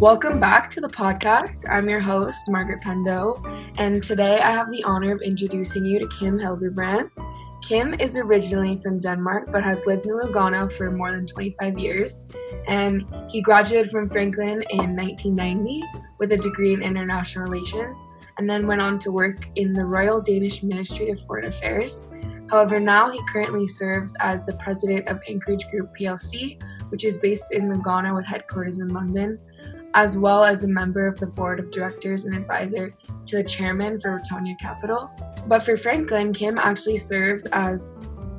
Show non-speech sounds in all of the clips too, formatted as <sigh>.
Welcome back to the podcast. I'm your host, Margaret Pendo, and today I have the honor of introducing you to Kim Hildebrandt. Kim is originally from Denmark but has lived in Lugano for more than 25 years, and he graduated from Franklin in 1990 with a degree in international relations and then went on to work in the Royal Danish Ministry of Foreign Affairs. However, now he currently serves as the president of Anchorage Group plc, which is based in Lugano with headquarters in London, as well as a member of the board of directors and advisor to the chairman for Ratonia Capital. But for Franklin, Kim actually serves as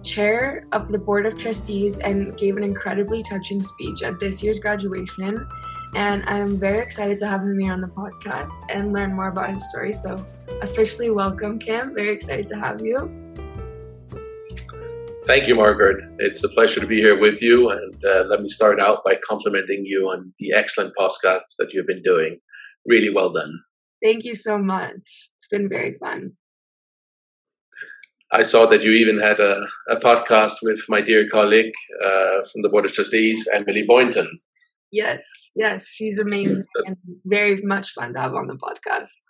chair of the board of trustees and gave an incredibly touching speech at this year's graduation. And I'm very excited to have him here on the podcast and learn more about his story. So, officially welcome, Kim. Very excited to have you. Thank you, Margaret. It's a pleasure to be here with you. And uh, let me start out by complimenting you on the excellent podcasts that you've been doing. Really well done. Thank you so much. It's been very fun. I saw that you even had a, a podcast with my dear colleague uh, from the Board of Trustees, Emily Boynton. Yes, yes, she's amazing and very much fun to have on the podcast.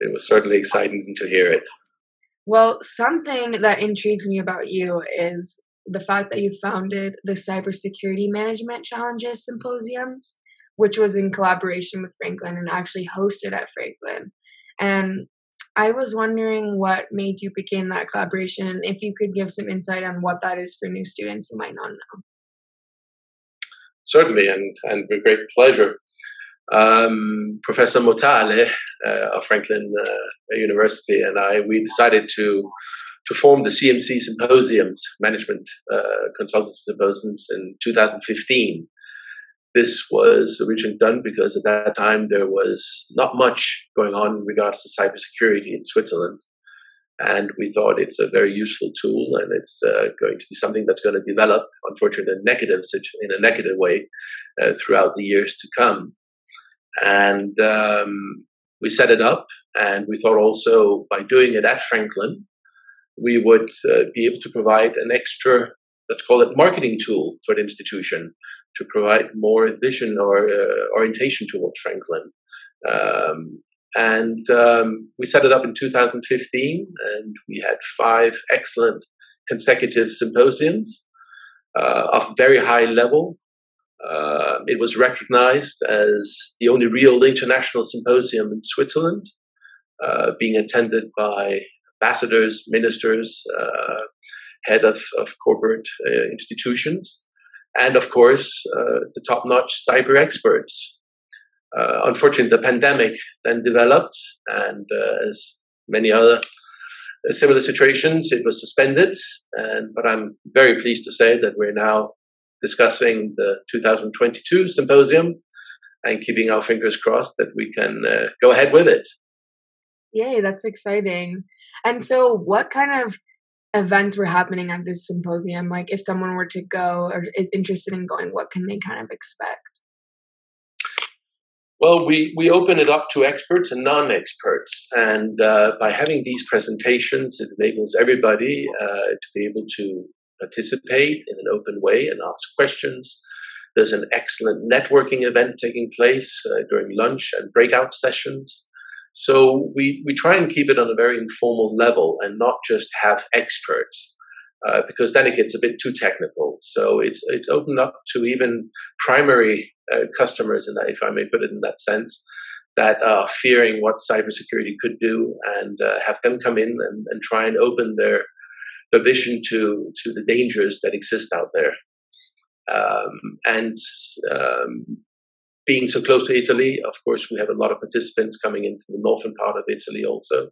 It was certainly exciting to hear it. Well, something that intrigues me about you is the fact that you founded the Cybersecurity Management Challenges Symposiums, which was in collaboration with Franklin and actually hosted at Franklin. And I was wondering what made you begin that collaboration and if you could give some insight on what that is for new students who might not know. Certainly, and, and with great pleasure um, Professor Motale uh, of Franklin uh, University and I, we decided to to form the CMC Symposiums, Management uh, Consultancy Symposiums, in 2015. This was originally done because at that time there was not much going on in regards to cybersecurity in Switzerland. And we thought it's a very useful tool and it's uh, going to be something that's going to develop, unfortunately, in a negative, in a negative way uh, throughout the years to come. And um, we set it up, and we thought also by doing it at Franklin, we would uh, be able to provide an extra, let's call it marketing tool for the institution to provide more vision or uh, orientation towards Franklin. Um, and um, we set it up in 2015, and we had five excellent consecutive symposiums uh, of very high level uh, it was recognized as the only real international symposium in Switzerland, uh, being attended by ambassadors, ministers, uh, head of, of corporate uh, institutions, and of course, uh, the top notch cyber experts. Uh, unfortunately, the pandemic then developed, and as many other similar situations, it was suspended. And, but I'm very pleased to say that we're now discussing the 2022 symposium and keeping our fingers crossed that we can uh, go ahead with it. Yay, that's exciting. And so, what kind of events were happening at this symposium? Like, if someone were to go or is interested in going, what can they kind of expect? Well, we, we open it up to experts and non experts. And uh, by having these presentations, it enables everybody uh, to be able to participate in an open way and ask questions. There's an excellent networking event taking place uh, during lunch and breakout sessions. So we, we try and keep it on a very informal level and not just have experts, uh, because then it gets a bit too technical. So it's it's opened up to even primary uh, customers, and if I may put it in that sense, that are fearing what cybersecurity could do, and uh, have them come in and, and try and open their vision to to the dangers that exist out there. Um, and um, being so close to Italy, of course, we have a lot of participants coming in from the northern part of Italy also.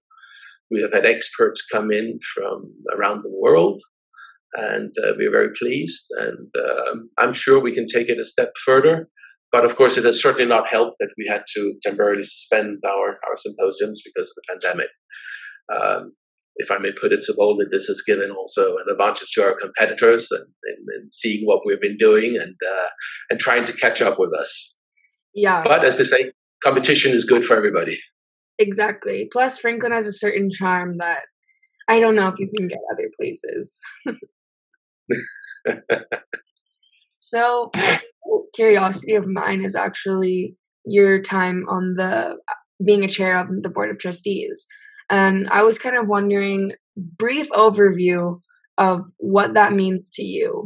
We have had experts come in from around the world, and uh, we're very pleased. And um, I'm sure we can take it a step further. But of course, it has certainly not helped that we had to temporarily suspend our, our symposiums because of the pandemic. Um, if I may put it so boldly, this has given also an advantage to our competitors and, seeing what we've been doing and uh, and trying to catch up with us. Yeah. But as they say, competition is good for everybody. Exactly. Plus, Franklin has a certain charm that I don't know if you can get other places. <laughs> so, curiosity of mine is actually your time on the being a chair of the board of trustees. And I was kind of wondering, brief overview of what that means to you.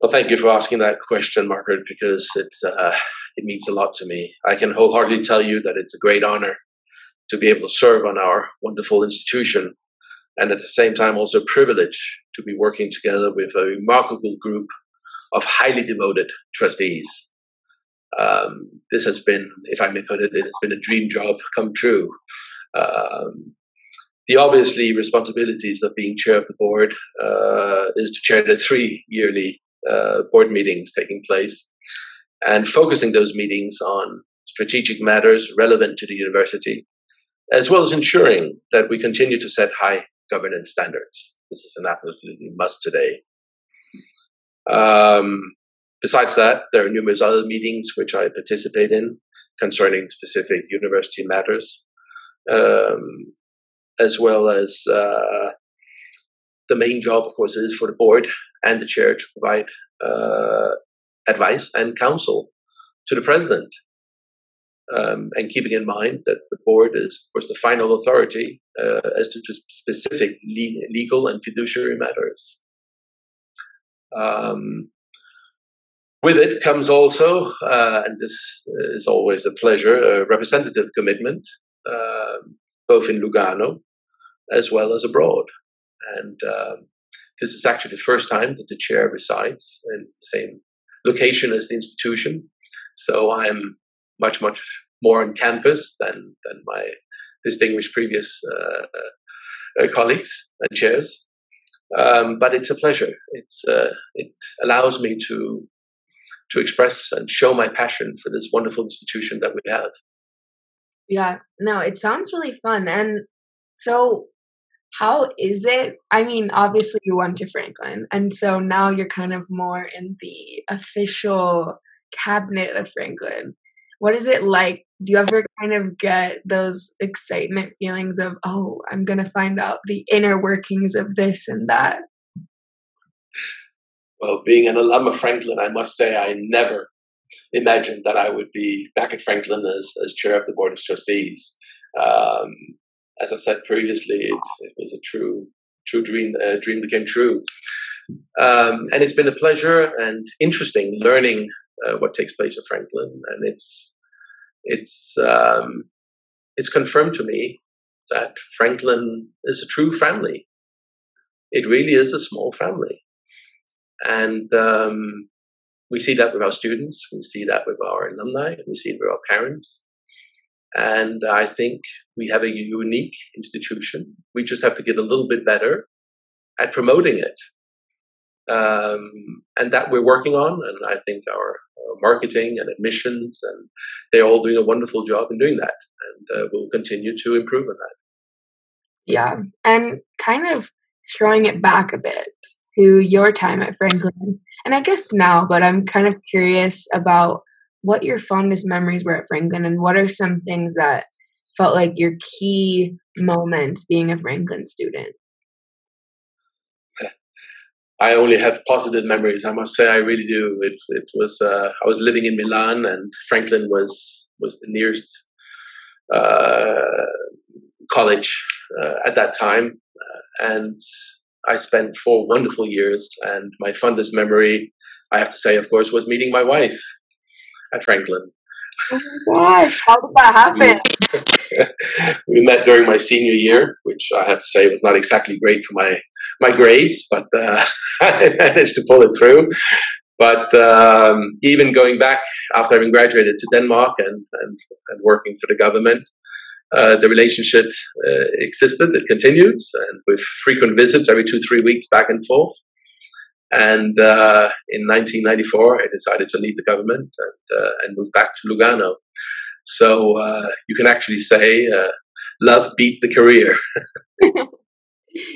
Well, thank you for asking that question, Margaret, because it's uh, it means a lot to me. I can wholeheartedly tell you that it's a great honor to be able to serve on our wonderful institution, and at the same time also a privilege to be working together with a remarkable group of highly devoted trustees. Um, this has been, if I may put it, it has been a dream job come true. Um, the obviously responsibilities of being chair of the board uh, is to chair the three yearly uh, board meetings taking place and focusing those meetings on strategic matters relevant to the university, as well as ensuring that we continue to set high governance standards. This is an absolutely must today. Um, besides that, there are numerous other meetings which I participate in concerning specific university matters, um, as well as uh, the main job, of course, is for the board and the chair to provide uh, advice and counsel to the president. Um, and keeping in mind that the board is, of course, the final authority uh, as to specific le- legal and fiduciary matters. Um, with it comes also, uh, and this is always a pleasure, a representative commitment, uh, both in Lugano as well as abroad. And um, this is actually the first time that the chair resides in the same location as the institution. So I'm much, much more on campus than, than my distinguished previous uh, uh, colleagues and chairs. Um, but it's a pleasure. It's, uh, it allows me to, to express and show my passion for this wonderful institution that we have. Yeah, no, it sounds really fun. And so how is it? I mean, obviously you went to Franklin, and so now you're kind of more in the official cabinet of Franklin. What is it like? Do you ever kind of get those excitement feelings of, oh, I'm going to find out the inner workings of this and that? Well, being an alum of Franklin, I must say I never imagined that I would be back at Franklin as, as chair of the board of trustees. Um, as I said previously, it, it was a true true dream uh, dream that came true. Um, and it's been a pleasure and interesting learning uh, what takes place at Franklin, and it's it's um, it's confirmed to me that Franklin is a true family. It really is a small family, and um, we see that with our students, we see that with our alumni, and we see it with our parents, and I think we have a unique institution. We just have to get a little bit better at promoting it. Um, and that we're working on. And I think our, marketing and admissions, and they're all doing a wonderful job in doing that. And uh, we'll continue to improve on that. Yeah. And kind of throwing it back a bit to your time at Franklin, and I guess now, but I'm kind of curious about what your fondest memories were at Franklin and what are some things that felt like your key moments being a Franklin student? I only have positive memories. I must say, I really do. It, it was uh, I was living in Milan, and Franklin was was the nearest uh, college uh, at that time, uh, and I spent four wonderful years. And my fondest memory, I have to say, of course, was meeting my wife at Franklin. Oh my gosh, how did that happen? <laughs> we met during my senior year, which I have to say was not exactly great for my my grades, but uh, <laughs> I managed to pull it through. But um, even going back after having graduated to Denmark and, and, and working for the government, uh, the relationship uh, existed, it continued, and with frequent visits every two, three weeks back and forth. And uh, in 1994, I decided to leave the government and, uh, and move back to Lugano. So uh, you can actually say love beat the career. <laughs>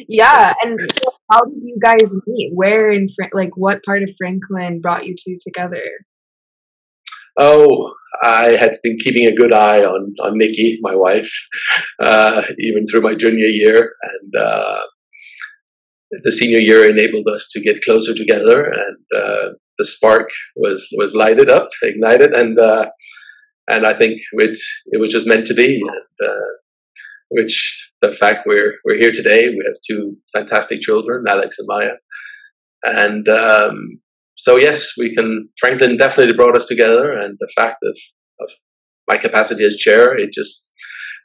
yeah, and so how did you guys meet? Where in Fra- like what part of Franklin brought you two together? Oh, I had been keeping a good eye on on Nikki, my wife, uh, even through my junior year, and uh, the senior year enabled us to get closer together, and uh, the spark was was lighted up, ignited, and uh, and I think it it was just meant to be. And, uh, which the fact we're we're here today, we have two fantastic children, Alex and Maya, and um, so yes, we can. Franklin definitely brought us together, and the fact of, of my capacity as chair, it just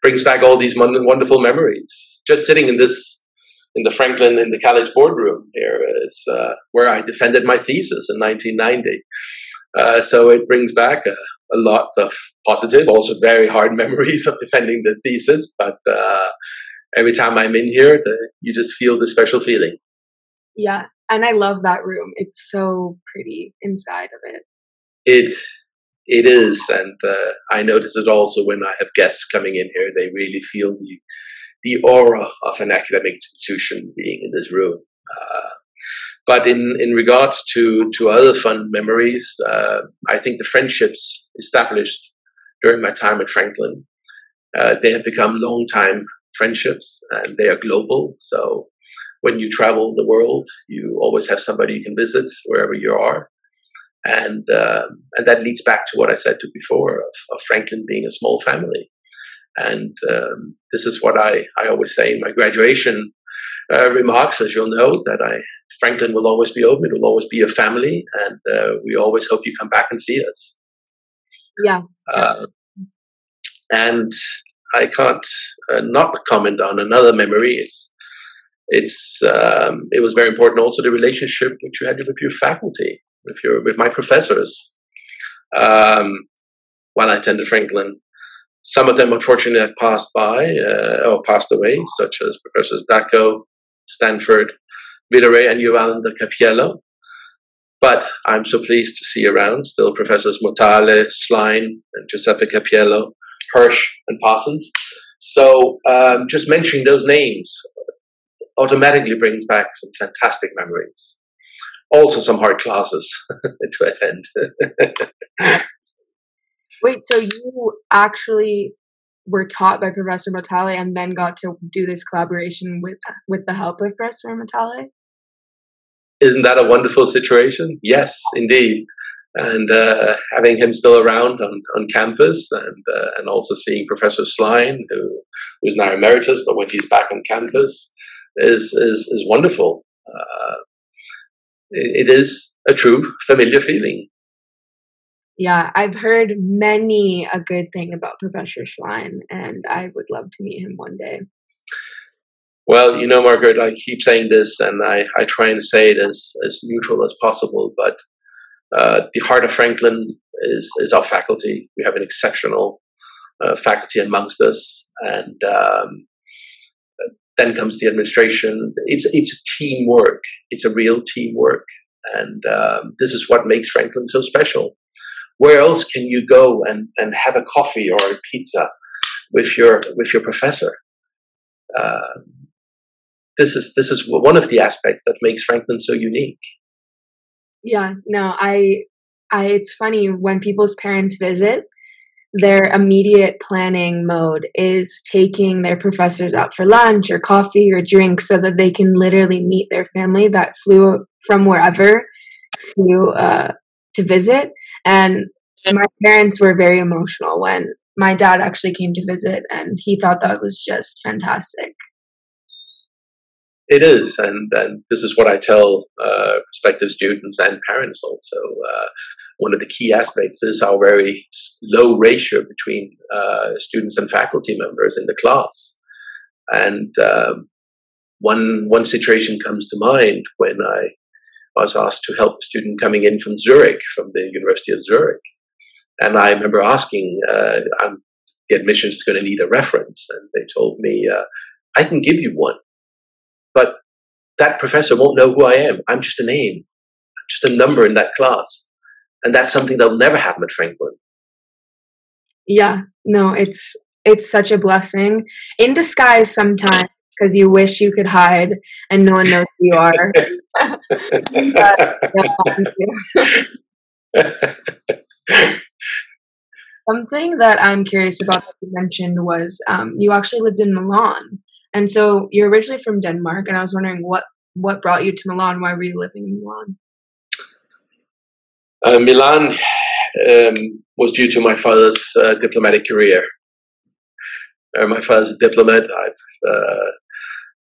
brings back all these wonderful memories. Just sitting in this in the Franklin in the college boardroom here is uh, where I defended my thesis in 1990. Uh, so it brings back a, a, lot of positive, also very hard <laughs> memories of defending the thesis. But uh, every time I'm in here, the, you just feel the special feeling. Yeah, and I love that room. It's so pretty inside of it. It it is, and uh, I notice it also when I have guests coming in here. They really feel the the aura of an academic institution being in this room. Uh, but in, in regards to, to other fun memories, uh, I think the friendships established during my time at Franklin, uh, they have become long time friendships and they are global. So when you travel the world, you always have somebody you can visit wherever you are. And, um, and that leads back to what I said to before of, of Franklin being a small family. And um, this is what I, I always say in my graduation uh, remarks, as you'll know, that I Franklin will always be open. It will always be a family, and uh, we always hope you come back and see us. Yeah. Uh, and I can't uh, not comment on another memory. It's it's um, it was very important also the relationship which you had with your faculty, with your with my professors. Um, while I attended Franklin, some of them, unfortunately, have passed by uh, or passed away, such as Professors Daco, Stanford, Videre, and Yolanda Cappiello. But I'm so pleased to see around still Professors Motale, Schlein, and Giuseppe Cappiello, Hirsch, and Parsons. So um, just mentioning those names automatically brings back some fantastic memories. Also, some hard classes <laughs> to attend. <laughs> Wait, so you actually were taught by Professor Motale and then got to do this collaboration with with the help of Professor Motale? Isn't that a wonderful situation? Yes, indeed. And uh, having him still around on, on campus, and uh, and also seeing Professor Schlein, who who's now emeritus, but when he's back on campus, is is is wonderful. Uh, it, it is a true familiar feeling. Yeah, I've heard many a good thing about Professor Schlein, and I would love to meet him one day. Well, you know, Margaret, I keep saying this, and I, I try and say it as, as neutral as possible, but uh, the heart of Franklin is, is our faculty. We have an exceptional uh, faculty amongst us, and um, then comes the administration. It's, it's teamwork, it's a real teamwork, and um, this is what makes Franklin so special where else can you go and, and have a coffee or a pizza with your with your professor? Uh, this is this is one of the aspects that makes Franklin so unique. Yeah, no, I, I. It's funny when people's parents visit. Their immediate planning mode is taking their professors out for lunch or coffee or drinks so that they can literally meet their family that flew from wherever to uh, to visit and my parents were very emotional when my dad actually came to visit, and he thought that was just fantastic. It is, and, and this is what I tell uh, prospective students and parents also. Uh, one of the key aspects is our very low ratio between uh, students and faculty members in the class. And um, one one situation comes to mind when I was asked to help a student coming in from Zurich, from the University of Zurich. And I remember asking, uh, I'm, the admissions is going to need a reference. And they told me, uh, I can give you one, but that professor won't know who I am. I'm just a name, I'm just a number in that class. And that's something that'll never happen at Franklin. Yeah, no, it's it's such a blessing in disguise sometimes because you wish you could hide and no one knows who you are. <laughs> Something that I'm curious about that you mentioned was um, you actually lived in Milan, and so you're originally from Denmark, and I was wondering what what brought you to Milan. Why were you living in Milan? Uh, Milan um, was due to my father's uh, diplomatic career. Uh, my father's a diplomat. I've uh,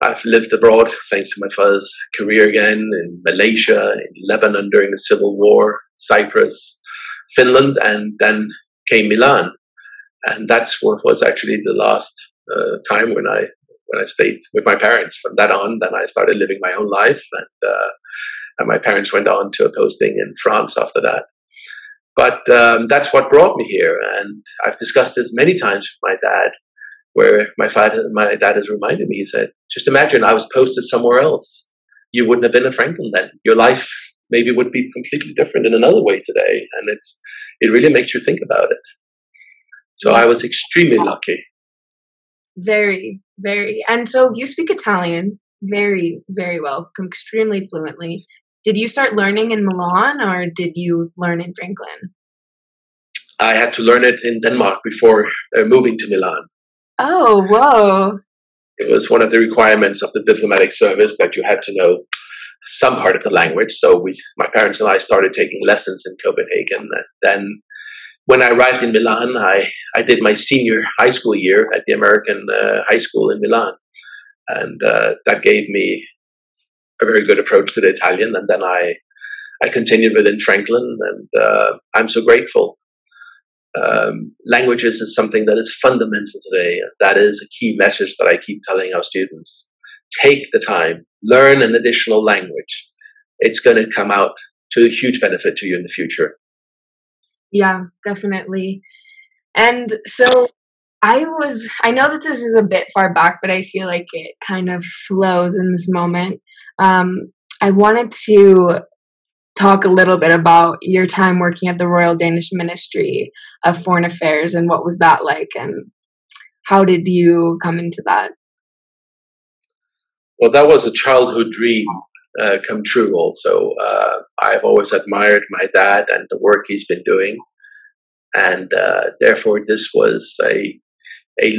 I've lived abroad thanks to my father's career again in Malaysia, in Lebanon during the civil war, Cyprus, Finland, and then came Milan, and that's what was actually the last uh, time when I when I stayed with my parents. From that on, then I started living my own life, and uh, and my parents went on to a posting in France after that. But um, that's what brought me here, and I've discussed this many times with my dad, where my father, my dad has reminded me. He said, "Just imagine I was posted somewhere else. You wouldn't have been a Franklin then. Your life maybe would be completely different in another way today." And it's it really makes you think about it. So I was extremely lucky. Very, very. And so you speak Italian very, very well, extremely fluently. Did you start learning in Milan or did you learn in Franklin? I had to learn it in Denmark before uh, moving to Milan. Oh, whoa. It was one of the requirements of the diplomatic service that you had to know some part of the language. So we, my parents and I started taking lessons in Copenhagen. And then when I arrived in Milan, I, I did my senior high school year at the American uh, High School in Milan. And uh, that gave me a very good approach to the Italian. And then I, I continued within Franklin, and uh, I'm so grateful. Um, languages is something that is fundamental today. That is a key message that I keep telling our students. Take the time, learn an additional language. It's going to come out to a huge benefit to you in the future. Yeah, definitely. And so I was, I know that this is a bit far back, but I feel like it kind of flows in this moment. Um, I wanted to talk a little bit about your time working at the Royal Danish Ministry of Foreign Affairs and what was that like and how did you come into that? Well, that was a childhood dream uh, come true also. Uh, I've always admired my dad and the work he's been doing. And uh, therefore, this was a a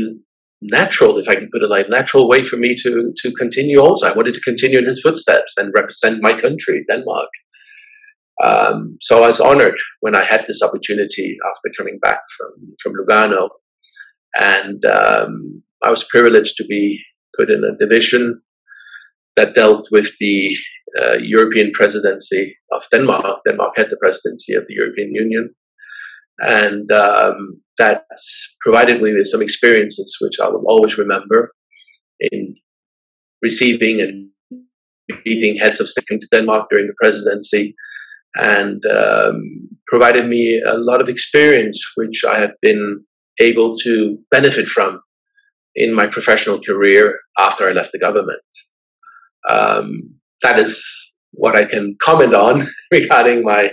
natural, if I can put it like natural way for me to to continue. Also, I wanted to continue in his footsteps and represent my country, Denmark. Um, so I was honored when I had this opportunity after coming back from from Lugano, and um, I was privileged to be put in a division that dealt with the uh, European presidency of Denmark. Denmark had the presidency of the European Union, and um, that provided me with some experiences which I will always remember in receiving and meeting heads of state to Denmark during the presidency, and um, provided me a lot of experience which I have been able to benefit from in my professional career after I left the government. Um, that is what I can comment on <laughs> regarding my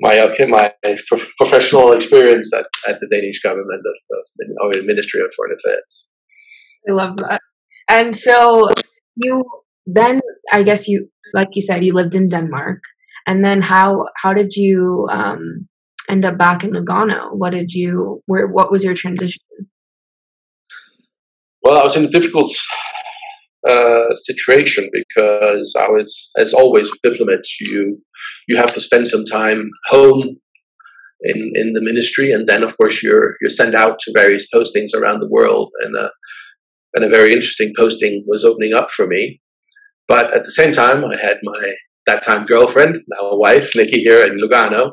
my okay, my professional experience at, at the Danish government of, of or the Ministry of Foreign Affairs. I love that. And so you then I guess you like you said you lived in Denmark, and then how how did you um, end up back in Lugano? What did you where what was your transition? Well, I was in a difficult uh, situation because I was, as always, with diplomats, you you have to spend some time home in in the ministry, and then of course you're you're sent out to various postings around the world, and a uh, and a very interesting posting was opening up for me. But at the same time, I had my that time girlfriend, now a wife, Nikki here in Lugano,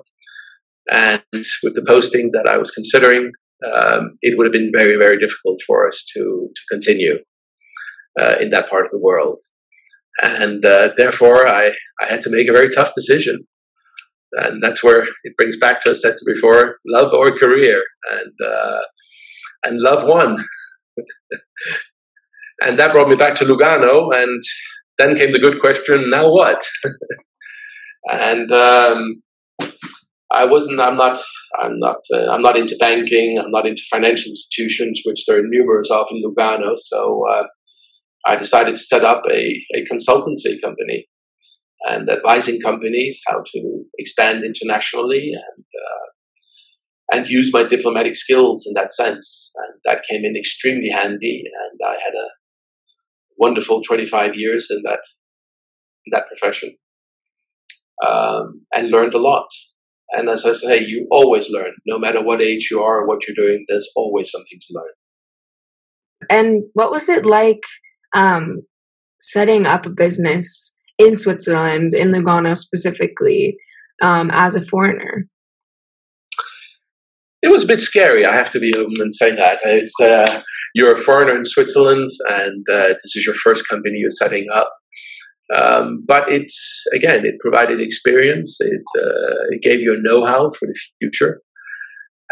and with the posting that I was considering, um, it would have been very very difficult for us to to continue uh, in that part of the world. And uh, therefore, I, I had to make a very tough decision. And that's where it brings back to, I said before, love or career. And, uh, and love won. <laughs> and that brought me back to Lugano. And then came the good question now what? <laughs> and um, I wasn't. I'm not. I'm not. Uh, I'm not into banking. I'm not into financial institutions, which there are numerous of in Lugano. So uh, I decided to set up a, a consultancy company and advising companies how to expand internationally and uh, and use my diplomatic skills in that sense. And that came in extremely handy. And I had a wonderful 25 years in that in that profession um, and learned a lot. And as I say, you always learn, no matter what age you are or what you're doing. There's always something to learn. And what was it like um, setting up a business in Switzerland, in Lugano specifically, um, as a foreigner? It was a bit scary. I have to be open and say that. It's uh, you're a foreigner in Switzerland, and uh, this is your first company you're setting up. Um, but it's again, it provided experience. It, uh, it gave you a know-how for the future,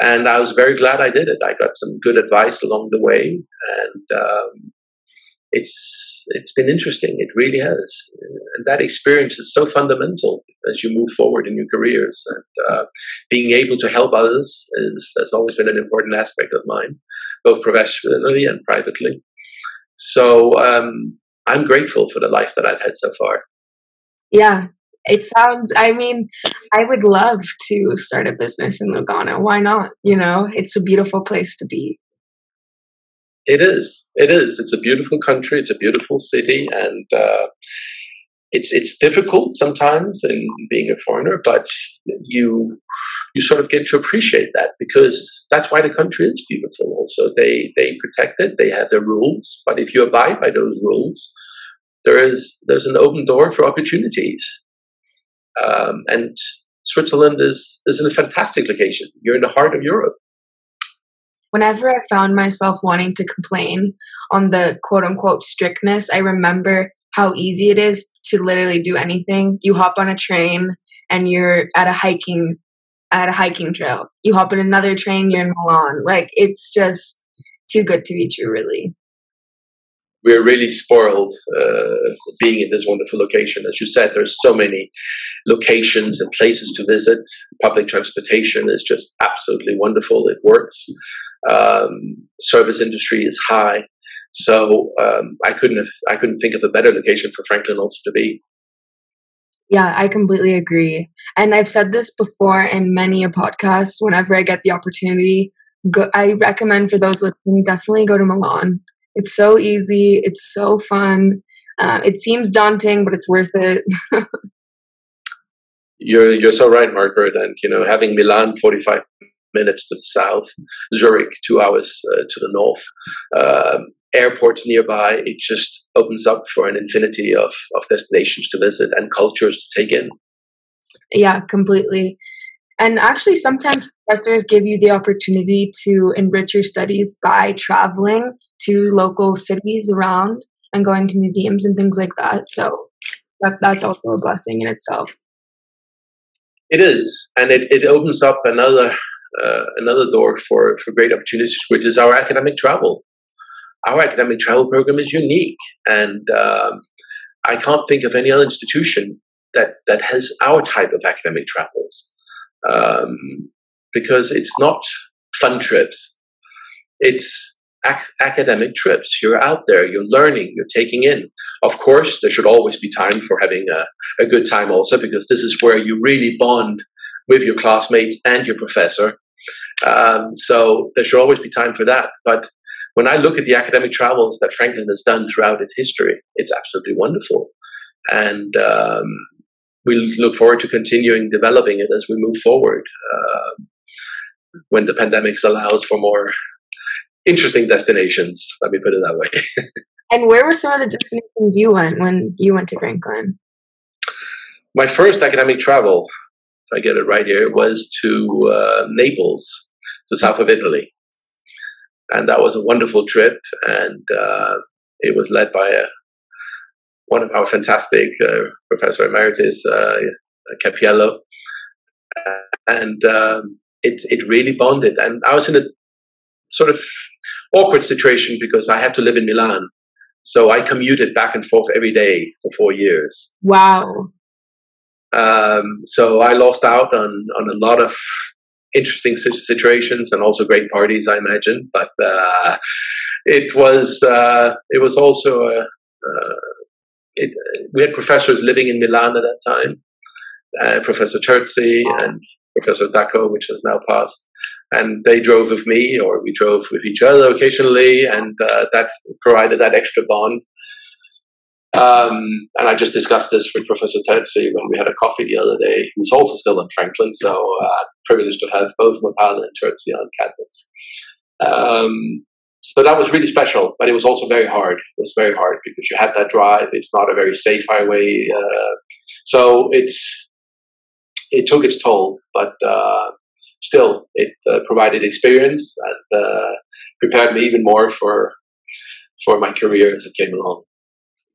and I was very glad I did it. I got some good advice along the way, and um, it's it's been interesting. It really has, and that experience is so fundamental as you move forward in your careers. And uh, being able to help others is has always been an important aspect of mine, both professionally and privately. So um, I'm grateful for the life that I've had so far. Yeah, it sounds. I mean, I would love to start a business in Lugano. Why not? You know, it's a beautiful place to be. It is. It is. It's a beautiful country. It's a beautiful city, and uh, it's it's difficult sometimes in being a foreigner, but you you sort of get to appreciate that because that's why the country is beautiful. Also, they they protect it. They have their rules, but if you abide by those rules, there is there's an open door for opportunities. Um, and Switzerland is is in a fantastic location. You're in the heart of Europe whenever I found myself wanting to complain on the quote unquote strictness, I remember how easy it is to literally do anything. You hop on a train and you're at a hiking at a hiking trail. You hop in another train, you're in Milan. Like it's just too good to be true, really. We're really spoiled uh, being in this wonderful location. As you said, there's so many locations and places to visit. Public transportation is just absolutely wonderful. It works um, service industry is high. So um, I couldn't have, I couldn't think of a better location for Franklin also to be. Yeah, I completely agree. And I've said this before in many a podcast. Whenever I get the opportunity, go, I recommend for those listening definitely go to Milan. It's so easy. It's so fun. Uh, it seems daunting, but it's worth it. <laughs> you're you're so right, Margaret. And you know, having Milan 45 minutes to the south, Zurich two hours uh, to the north, um, airports nearby. It just opens up for an infinity of, of destinations to visit and cultures to take in. Yeah, completely. And actually, sometimes professors give you the opportunity to enrich your studies by traveling to local cities around and going to museums and things like that. So that, that's also a blessing in itself. It is, and it, it opens up another uh, another door for, for great opportunities, which is our academic travel. Our academic travel program is unique, and um, I can't think of any other institution that, that has our type of academic travels um, because it's not fun trips. It's ac- academic trips. You're out there, you're learning, you're taking in. Of course, there should always be time for having a, a good time also, because this is where you really bond with your classmates and your professor. Um, so there should always be time for that. But when I look at the academic travels that Franklin has done throughout its history, it's absolutely wonderful. And um, we look forward to continuing developing it as we move forward uh, when the pandemic allows for more interesting destinations. Let me put it that way. <laughs> and where were some of the destinations you went when you went to Franklin? My first academic travel if I get it right here, it was to uh, Naples, to south of Italy. And that was a wonderful trip, and uh, it was led by a, one of our fantastic uh, Professor Emeritus, uh, Cappiello. And um, it, it really bonded. And I was in a sort of awkward situation because I had to live in Milan. So I commuted back and forth every day for four years. Wow. Um, so I lost out on on a lot of interesting situations and also great parties, I imagine. But uh, it was uh, it was also a, uh, it, we had professors living in Milan at that time, uh, Professor Terzi and Professor Daco, which has now passed. And they drove with me, or we drove with each other occasionally, and uh, that provided that extra bond. Um, and I just discussed this with Professor Terzi when we had a coffee the other day, who's also still in Franklin. So uh, privileged to have both Motale and Terzi on campus. Um, so that was really special, but it was also very hard. It was very hard because you had that drive. It's not a very safe highway, uh, so it's it took its toll. But uh, still, it uh, provided experience and uh, prepared me even more for for my career as it came along.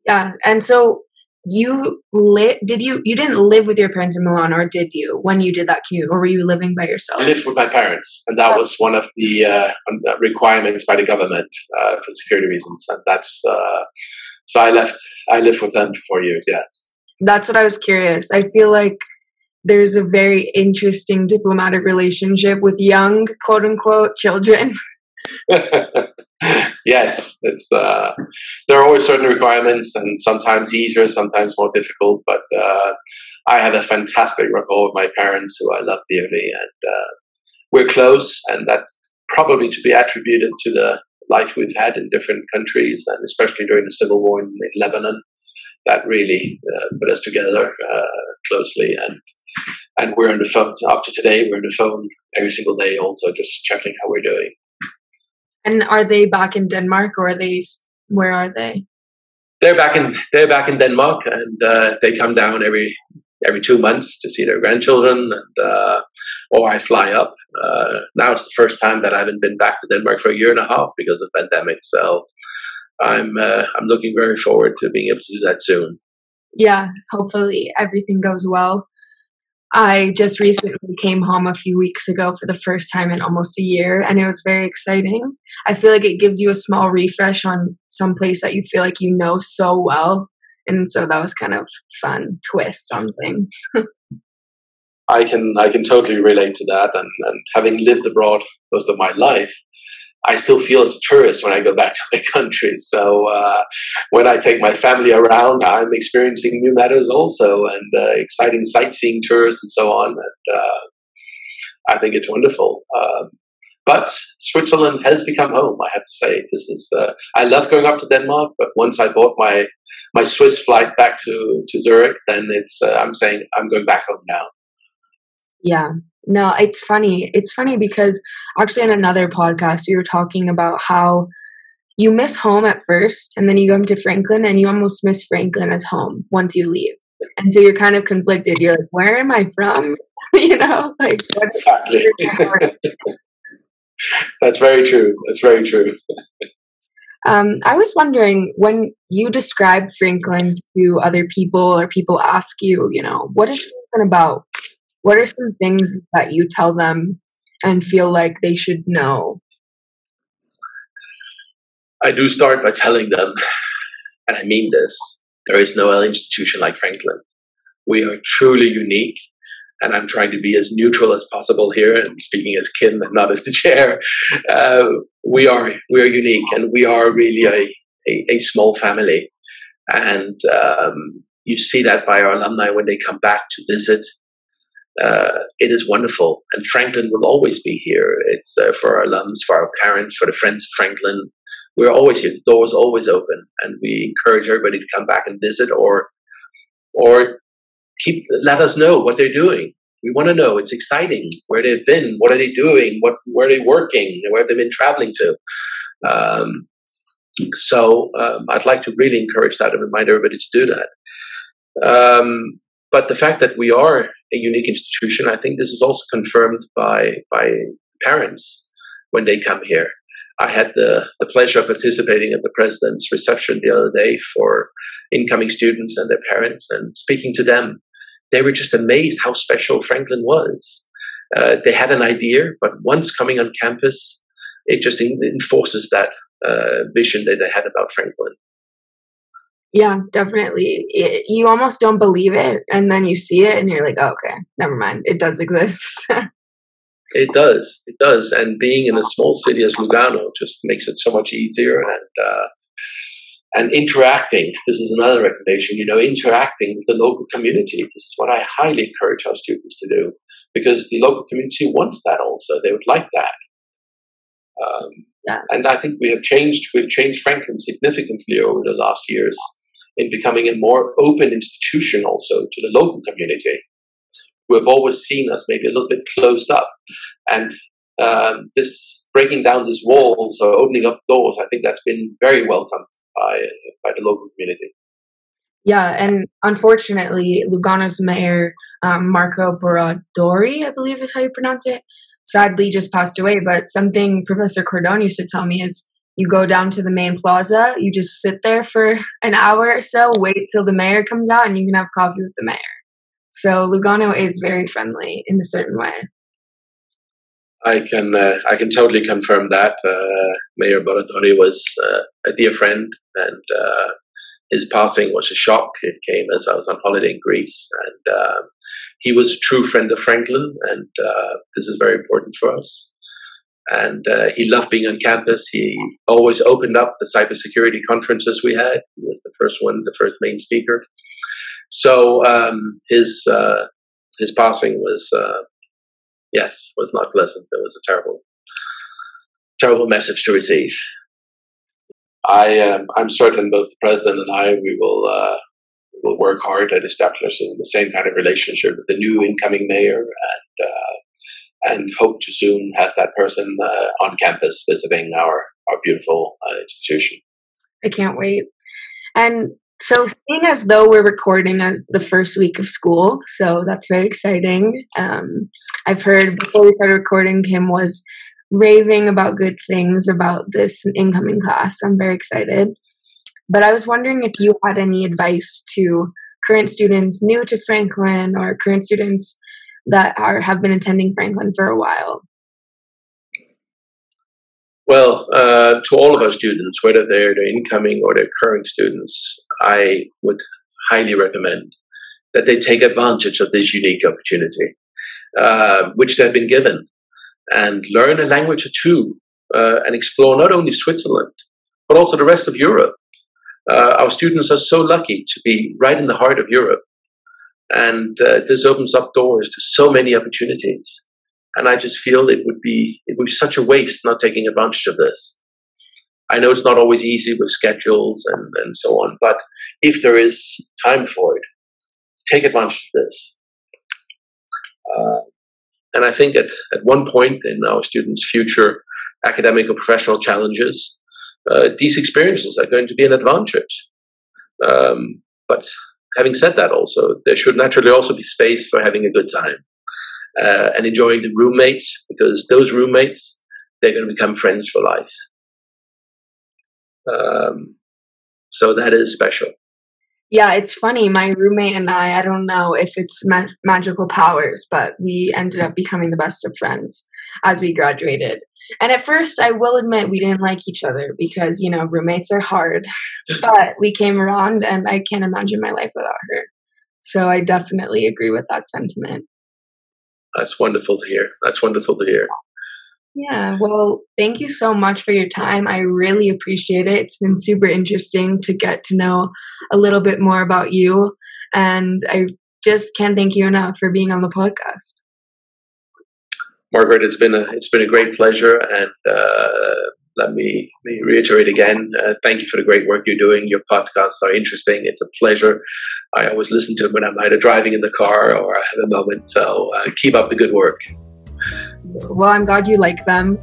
Yeah, and so you lit did you you didn't live with your parents in milan or did you when you did that commute or were you living by yourself? I lived with my parents and that was one of the uh, uh, requirements by the government uh, for security reasons and that's uh, so i left i lived with them for four years yes. That's what i was curious. I feel like there's a very interesting diplomatic relationship with young quote unquote children <laughs> yes, it's uh, there are always certain requirements, and sometimes easier, sometimes more difficult. But uh, I had a fantastic rapport with my parents, who I love dearly, and uh, we're close, and that's probably to be attributed to the life we've had in different countries, and especially during the civil war in, in Lebanon. That really uh, put us together uh, closely, and and we're on the phone up to today. We're on the phone every single day, also just checking how we're doing. And are they back in Denmark or are they where are they? They're back in they're back in Denmark and uh, they come down every every two months to see their grandchildren and uh, or I fly up. Uh, now it's the first time that I haven't been back to Denmark for a year and a half because of pandemic. So I'm uh, I'm looking very forward to being able to do that soon. Yeah, hopefully everything goes well. I just recently came home a few weeks ago for the first time in almost a year, and it was very exciting. I feel like it gives you a small refresh on some place that you feel like you know so well, and so that was kind of fun twist on things. <laughs> I can I can totally relate to that, and, and having lived abroad most of my life, I still feel as a tourist when I go back <laughs> to my country. So uh, when I take my family around, I'm experiencing new matters also and uh, exciting sightseeing tours and so on. And uh, I think it's wonderful. Um, but Switzerland has become home. I have to say, this is. Uh, I love going up to Denmark, but once I bought my my Swiss flight back to to Zurich, then it's. Uh, I'm saying I'm going back home now. Yeah, no, it's funny. It's funny because actually, in another podcast, we were talking about how you miss home at first, and then you come to Franklin, and you almost miss Franklin as home once you leave. And so you're kind of conflicted. You're like, where am I from? <laughs> you know, like exactly. <laughs> That's very true. That's very true. Um, I was wondering when you describe Franklin to other people, or people ask you, you know, what is Franklin about? What are some things that you tell them and feel like they should know? I do start by telling them, and I mean this, there is no other institution like Franklin. We are truly unique, and I'm trying to be as neutral as possible here, and speaking as Kim and not as the <laughs> chair. Uh, we are we are unique, and we are really a a, a small family, and um, you see that by our alumni when they come back to visit uh, it is wonderful. And Franklin will always be here. It's uh, for our alums, for our parents, for the friends of Franklin. We're always here. The door's always open, and we encourage everybody to come back and visit or or keep let us know what they're doing. We want to know. It's exciting where they've been, what are they doing, what where are they working, where have they been traveling to. Um, so um, I'd like to really encourage that and remind everybody to do that. Um, but the fact that we are a unique institution, I think this is also confirmed by by parents when they come here. I had the, the pleasure of participating at the president's reception the other day for incoming students and their parents and speaking to them. They were just amazed how special Franklin was. Uh, they had an idea, but once coming on campus, it just enforces that uh, vision that they had about Franklin. Yeah, definitely. It, you almost don't believe it, and then you see it, and you're like, oh, okay, never mind. It does exist. <laughs> it does. It does. And being in a small city as Lugano just makes it so much easier. And uh, and interacting. This is another recommendation. You know, interacting with the local community. This is what I highly encourage our students to do because the local community wants that. Also, they would like that. Um, yeah. And I think we have changed. We've changed Franklin significantly over the last years in becoming a more open institution also to the local community, who have always seen us maybe a little bit closed up. And um, this breaking down these walls or opening up doors, I think that's been very welcomed by by the local community. Yeah, and unfortunately, Lugano's mayor um, Marco Borradori, I believe is how you pronounce it, sadly just passed away. But something Professor Cordon used to tell me is you go down to the main plaza, you just sit there for an hour or so, wait till the mayor comes out, and you can have coffee with the mayor. So Lugano is very friendly in a certain way. I can uh, I can totally confirm that. Uh, Mayor Borradori was uh, a dear friend, and uh, his passing was a shock. It came as I was on holiday in Greece, and uh, he was a true friend of Franklin, and uh, this is very important for us. And uh, he loved being on campus. He always opened up the cybersecurity conferences we had. He was the first one, the first main speaker. So um, his uh, his passing was uh, yes was not pleasant. It was a terrible terrible message to receive. I um, I'm certain both the president and I we will uh, will work hard at establishing the same kind of relationship with the new incoming mayor and uh, and hope to soon have that person uh, on campus visiting our our beautiful uh, institution. I can't wait. And so, seeing as though we're recording as the first week of school, so that's very exciting. Um, I've heard before we started recording, Kim was raving about good things about this incoming class. I'm very excited. But I was wondering if you had any advice to current students new to Franklin or current students that are have been attending Franklin for a while. Well, uh, to all of our students, whether they're the incoming or the current students, I would highly recommend that they take advantage of this unique opportunity, uh, which they've been given and learn a language or two uh, and explore not only Switzerland, but also the rest of Europe. Uh, our students are so lucky to be right in the heart of Europe. And uh, this opens up doors to so many opportunities. And I just feel it would be it would be such a waste not taking advantage of this. I know it's not always easy with schedules and, and so on, but if there is time for it, take advantage of this. Uh, and I think at, at one point in our students' future academic or professional challenges, uh, these experiences are going to be an advantage. Um, but having said that, also, there should naturally also be space for having a good time uh, and enjoying the roommates because those roommates, they're going to become friends for life. Um, so that is special. Yeah, it's funny. My roommate and I, I don't know if it's ma- magical powers, but we ended up becoming the best of friends as we graduated. And at first, I will admit we didn't like each other because, you know, roommates are hard. but we came around and I can't imagine my life without her. So I definitely agree with that sentiment. That's wonderful to hear. That's wonderful to hear. Yeah, well, thank you so much for your time. I really appreciate it. It's been super interesting to get to know a little bit more about you. And I just can't thank you enough for being on the podcast. Margaret, it's been a it's been a great pleasure, and uh, let me, me reiterate again. Uh, thank you for the great work you're doing. Your podcasts are interesting. It's a pleasure. I always listen to them when I'm either driving in the car or I have a moment. So uh, keep up the good work. Well, I'm glad you like them.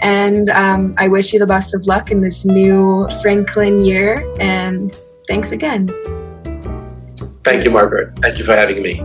And um, I wish you the best of luck in this new Franklin year. And thanks again. Thank you, Margaret. Thank you for having me.